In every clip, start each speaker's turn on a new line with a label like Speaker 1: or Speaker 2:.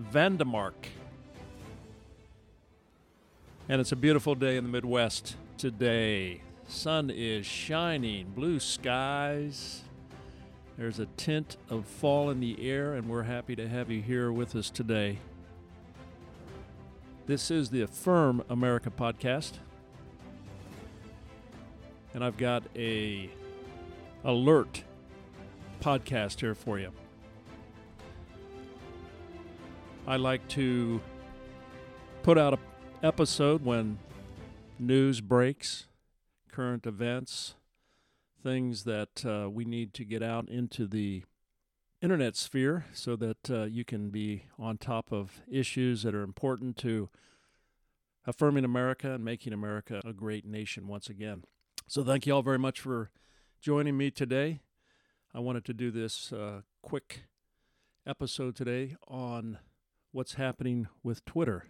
Speaker 1: Vandemark. And it's a beautiful day in the Midwest today. Sun is shining, blue skies. There's a tint of fall in the air, and we're happy to have you here with us today. This is the Affirm America podcast. And I've got a alert podcast here for you. I like to put out an episode when news breaks, current events, things that uh, we need to get out into the internet sphere so that uh, you can be on top of issues that are important to affirming America and making America a great nation once again. So, thank you all very much for joining me today. I wanted to do this uh, quick episode today on what's happening with Twitter.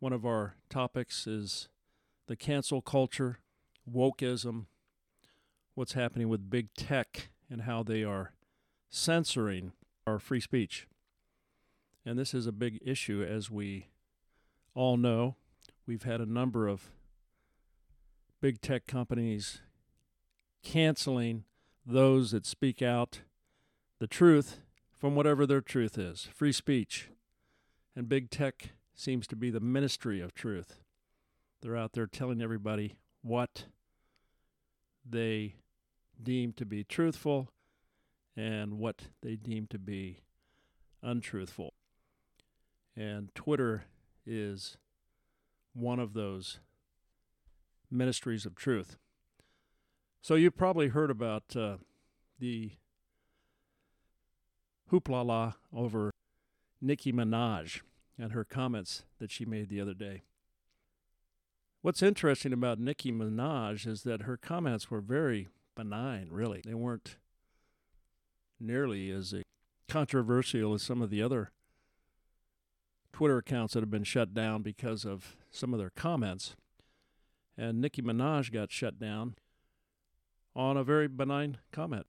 Speaker 1: One of our topics is the cancel culture, wokeism, what's happening with big tech and how they are censoring our free speech. And this is a big issue, as we all know. We've had a number of big tech companies canceling those that speak out the truth from whatever their truth is free speech. And big tech seems to be the ministry of truth. They're out there telling everybody what they deem to be truthful and what they deem to be untruthful. And Twitter is one of those ministries of truth. So you've probably heard about uh, the hoopla over Nicki Minaj and her comments that she made the other day. What's interesting about Nicki Minaj is that her comments were very benign, really. They weren't nearly as controversial as some of the other Twitter accounts that have been shut down because of some of their comments. And Nicki Minaj got shut down on a very benign comment.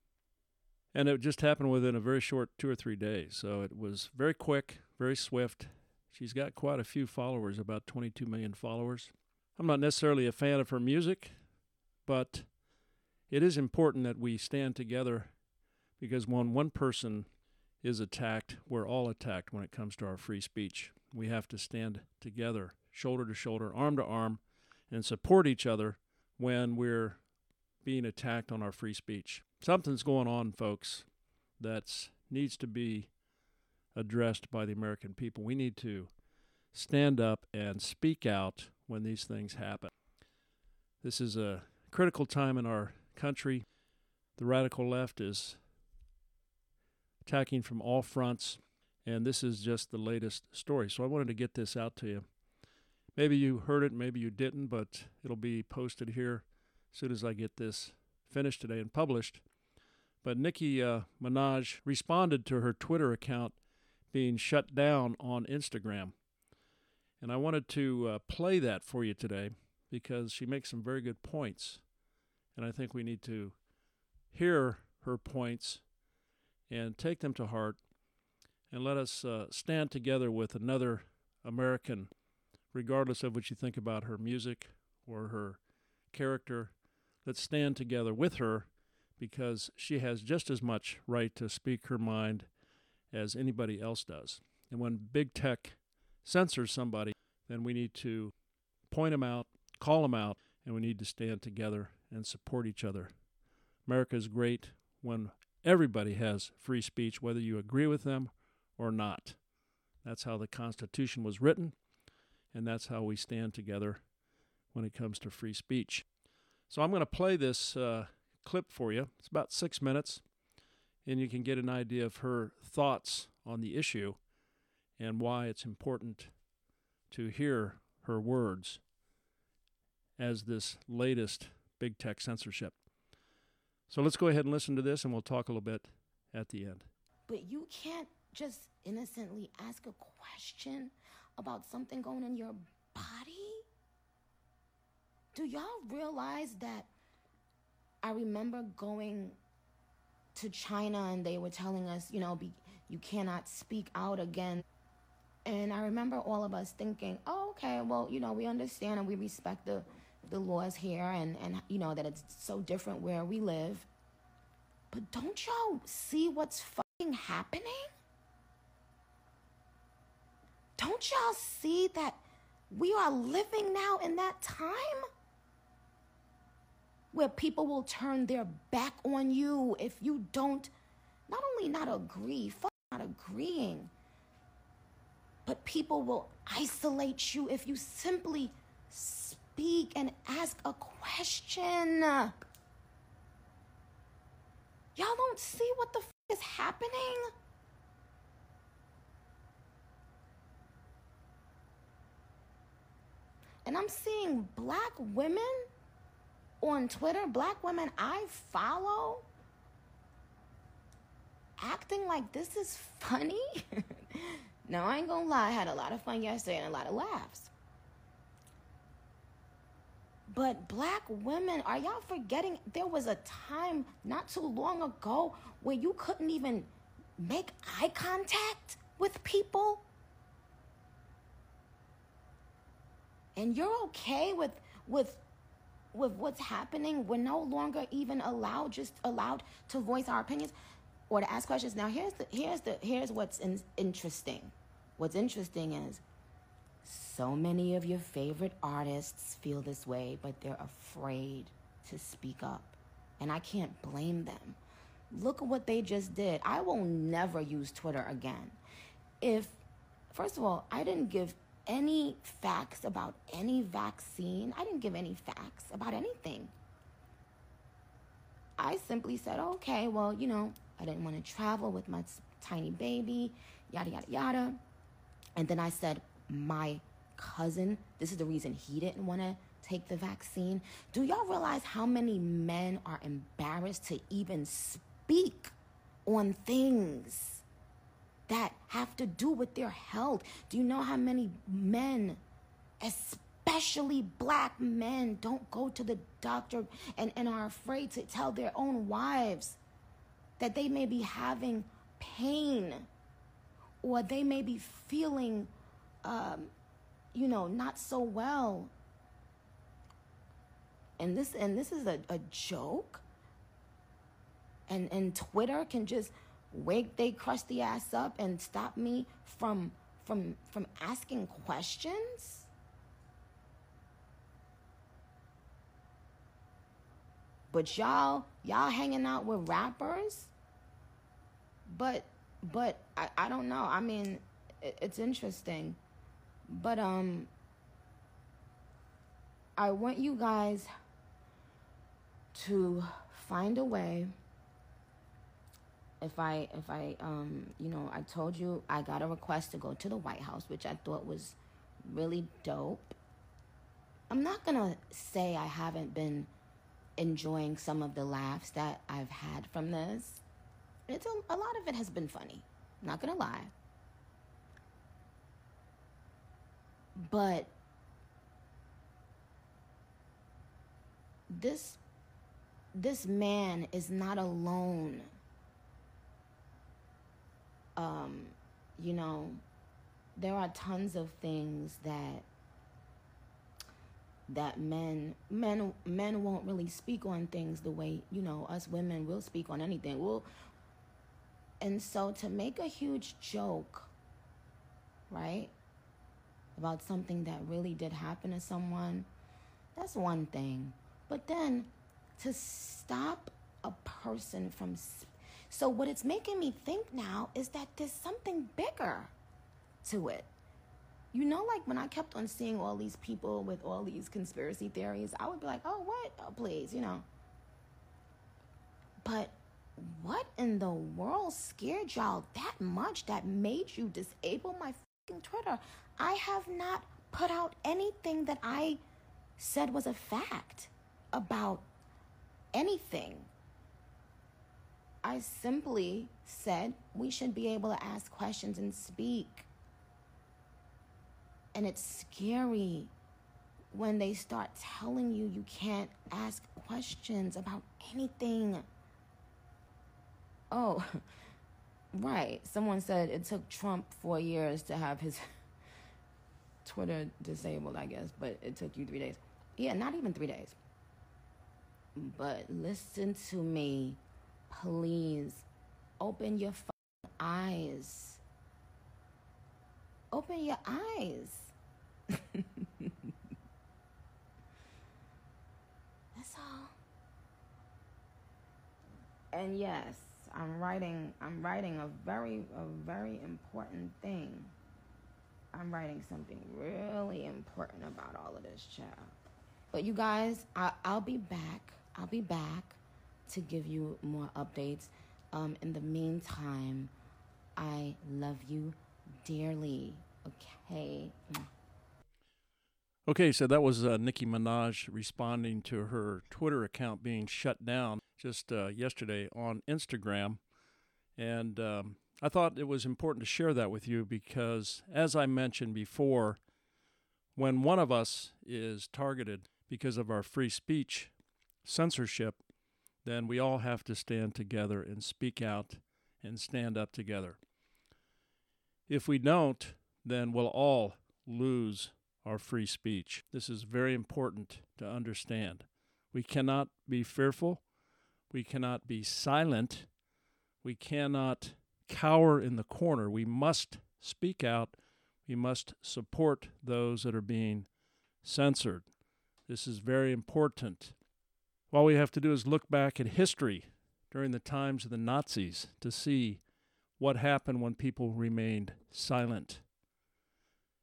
Speaker 1: And it just happened within a very short two or three days. So it was very quick, very swift. She's got quite a few followers, about 22 million followers. I'm not necessarily a fan of her music, but it is important that we stand together because when one person is attacked, we're all attacked when it comes to our free speech. We have to stand together, shoulder to shoulder, arm to arm, and support each other when we're being attacked on our free speech. Something's going on, folks, that needs to be addressed by the American people. We need to stand up and speak out when these things happen. This is a critical time in our country. The radical left is attacking from all fronts, and this is just the latest story. So I wanted to get this out to you. Maybe you heard it, maybe you didn't, but it'll be posted here as soon as I get this finished today and published. But Nicki uh, Minaj responded to her Twitter account being shut down on Instagram. And I wanted to uh, play that for you today because she makes some very good points. And I think we need to hear her points and take them to heart and let us uh, stand together with another American, regardless of what you think about her music or her character. Let's stand together with her because she has just as much right to speak her mind as anybody else does. And when big tech censors somebody, then we need to point them out, call them out, and we need to stand together and support each other. America is great when everybody has free speech, whether you agree with them or not. That's how the Constitution was written, and that's how we stand together when it comes to free speech. So I'm going to play this uh, clip for you. It's about six minutes, and you can get an idea of her thoughts on the issue and why it's important to hear her words as this latest big tech censorship. So let's go ahead and listen to this, and we'll talk a little bit at the end.
Speaker 2: But you can't just innocently ask a question about something going in your body? Do y'all realize that I remember going to China and they were telling us, you know, be, you cannot speak out again. And I remember all of us thinking, oh, okay, well, you know, we understand and we respect the, the laws here and, and, you know, that it's so different where we live. But don't y'all see what's fucking happening? Don't y'all see that we are living now in that time where people will turn their back on you if you don't not only not agree, fuck not agreeing, but people will isolate you if you simply speak and ask a question. Y'all don't see what the is happening? And I'm seeing black women on Twitter, black women I follow, acting like this is funny. no, I ain't gonna lie, I had a lot of fun yesterday and a lot of laughs. But black women, are y'all forgetting there was a time not too long ago where you couldn't even make eye contact with people? And you're okay with with with what's happening. We're no longer even allowed just allowed to voice our opinions or to ask questions. Now here's the here's the here's what's in, interesting. What's interesting is so many of your favorite artists feel this way, but they're afraid to speak up. And I can't blame them. Look at what they just did. I will never use Twitter again. If, first of all, I didn't give any facts about any vaccine, I didn't give any facts about anything. I simply said, okay, well, you know, I didn't want to travel with my tiny baby, yada, yada, yada. And then I said, my cousin, this is the reason he didn't want to take the vaccine. Do y'all realize how many men are embarrassed to even speak on things that have to do with their health? Do you know how many men, especially black men, don't go to the doctor and, and are afraid to tell their own wives that they may be having pain or they may be feeling um, you know, not so well. And this and this is a, a joke. And and Twitter can just wake they crusty ass up and stop me from from from asking questions. But y'all, y'all hanging out with rappers. But but I, I don't know. I mean, it, it's interesting. But um I want you guys to find a way if I if I um you know I told you I got a request to go to the White House which I thought was really dope. I'm not to say I haven't been enjoying some of the laughs that I've had from this. It's a, a lot of it has been funny. I'm not to lie. But this this man is not alone. Um, you know, there are tons of things that that men men men won't really speak on things the way you know us women will speak on anything. We'll and so to make a huge joke, right? about something that really did happen to someone, that's one thing. But then to stop a person from. So, what it's making me think now is that there's something bigger to it. You know, like when I kept on seeing all these people with all these conspiracy theories, I would be like, oh, what? Oh, please, you know. But what in the world scared y'all that much that made you disable my fucking Twitter. I have not put out anything that I said was a fact about anything. I simply said we should be able to ask questions and speak. And it's scary when they start telling you you can't ask questions about anything. Oh, right. Someone said it took Trump four years to have his Twitter disabled, I guess, but it took you three days. Yeah, not even three days. But listen to me, please. Open your eyes. Open your eyes. That's all. And yes, I'm writing I'm writing a very a very important thing. I'm writing something really important about all of this, child. But you guys, I, I'll be back. I'll be back to give you more updates. Um, in the meantime, I love you dearly. Okay.
Speaker 1: Okay, so that was uh, Nicki Minaj responding to her Twitter account being shut down just uh, yesterday on Instagram. And um, I thought it was important to share that with you because, as I mentioned before, when one of us is targeted because of our free speech censorship, then we all have to stand together and speak out and stand up together. If we don't, then we'll all lose our free speech. This is very important to understand. We cannot be fearful. We cannot be silent. We cannot cower in the corner. We must speak out. We must support those that are being censored. This is very important. All we have to do is look back at history during the times of the Nazis to see what happened when people remained silent.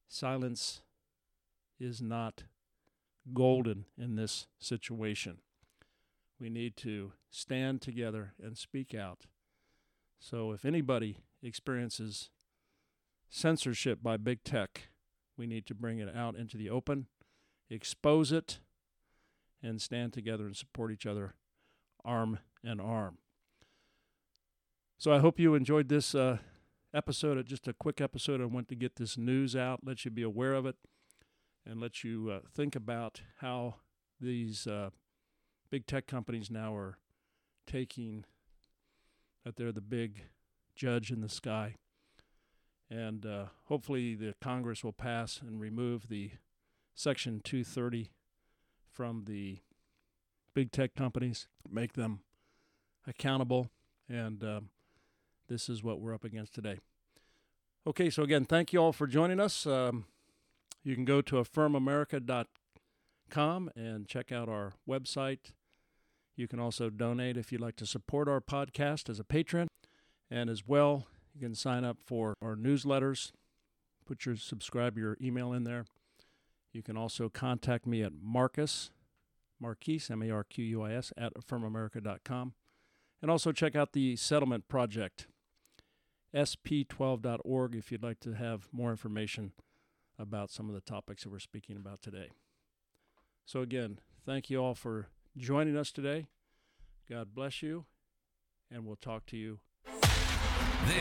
Speaker 1: Silence is not golden in this situation. We need to stand together and speak out. So if anybody experiences censorship by big tech, we need to bring it out into the open, expose it, and stand together and support each other arm in arm. So I hope you enjoyed this uh, episode, just a quick episode. I want to get this news out, let you be aware of it, and let you uh, think about how these uh, big tech companies now are taking that they're the big judge in the sky. And uh, hopefully, the Congress will pass and remove the Section 230 from the big tech companies, make them accountable. And um, this is what we're up against today. Okay, so again, thank you all for joining us. Um, you can go to affirmamerica.com and check out our website. You can also donate if you'd like to support our podcast as a patron. And as well, you can sign up for our newsletters. Put your subscribe your email in there. You can also contact me at Marcus, Marquise, M A R Q U I S, at affirmamerica.com. And also check out the Settlement Project, sp12.org, if you'd like to have more information about some of the topics that we're speaking about today. So, again, thank you all for joining us today. God bless you, and we'll talk to you.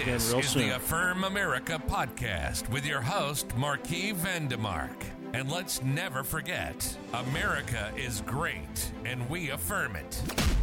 Speaker 3: This is
Speaker 1: soon.
Speaker 3: the Affirm America podcast with your host, Marquis Vandemark. And let's never forget America is great, and we affirm it.